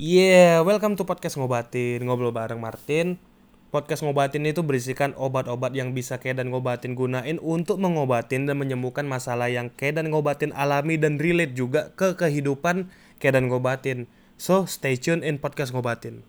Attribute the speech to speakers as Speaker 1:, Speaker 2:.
Speaker 1: Yeah, welcome to podcast ngobatin ngobrol bareng Martin. Podcast ngobatin itu berisikan obat-obat yang bisa kayak dan ngobatin gunain untuk mengobatin dan menyembuhkan masalah yang kayak dan ngobatin alami dan relate juga ke kehidupan kayak dan ngobatin. So stay tune in podcast ngobatin.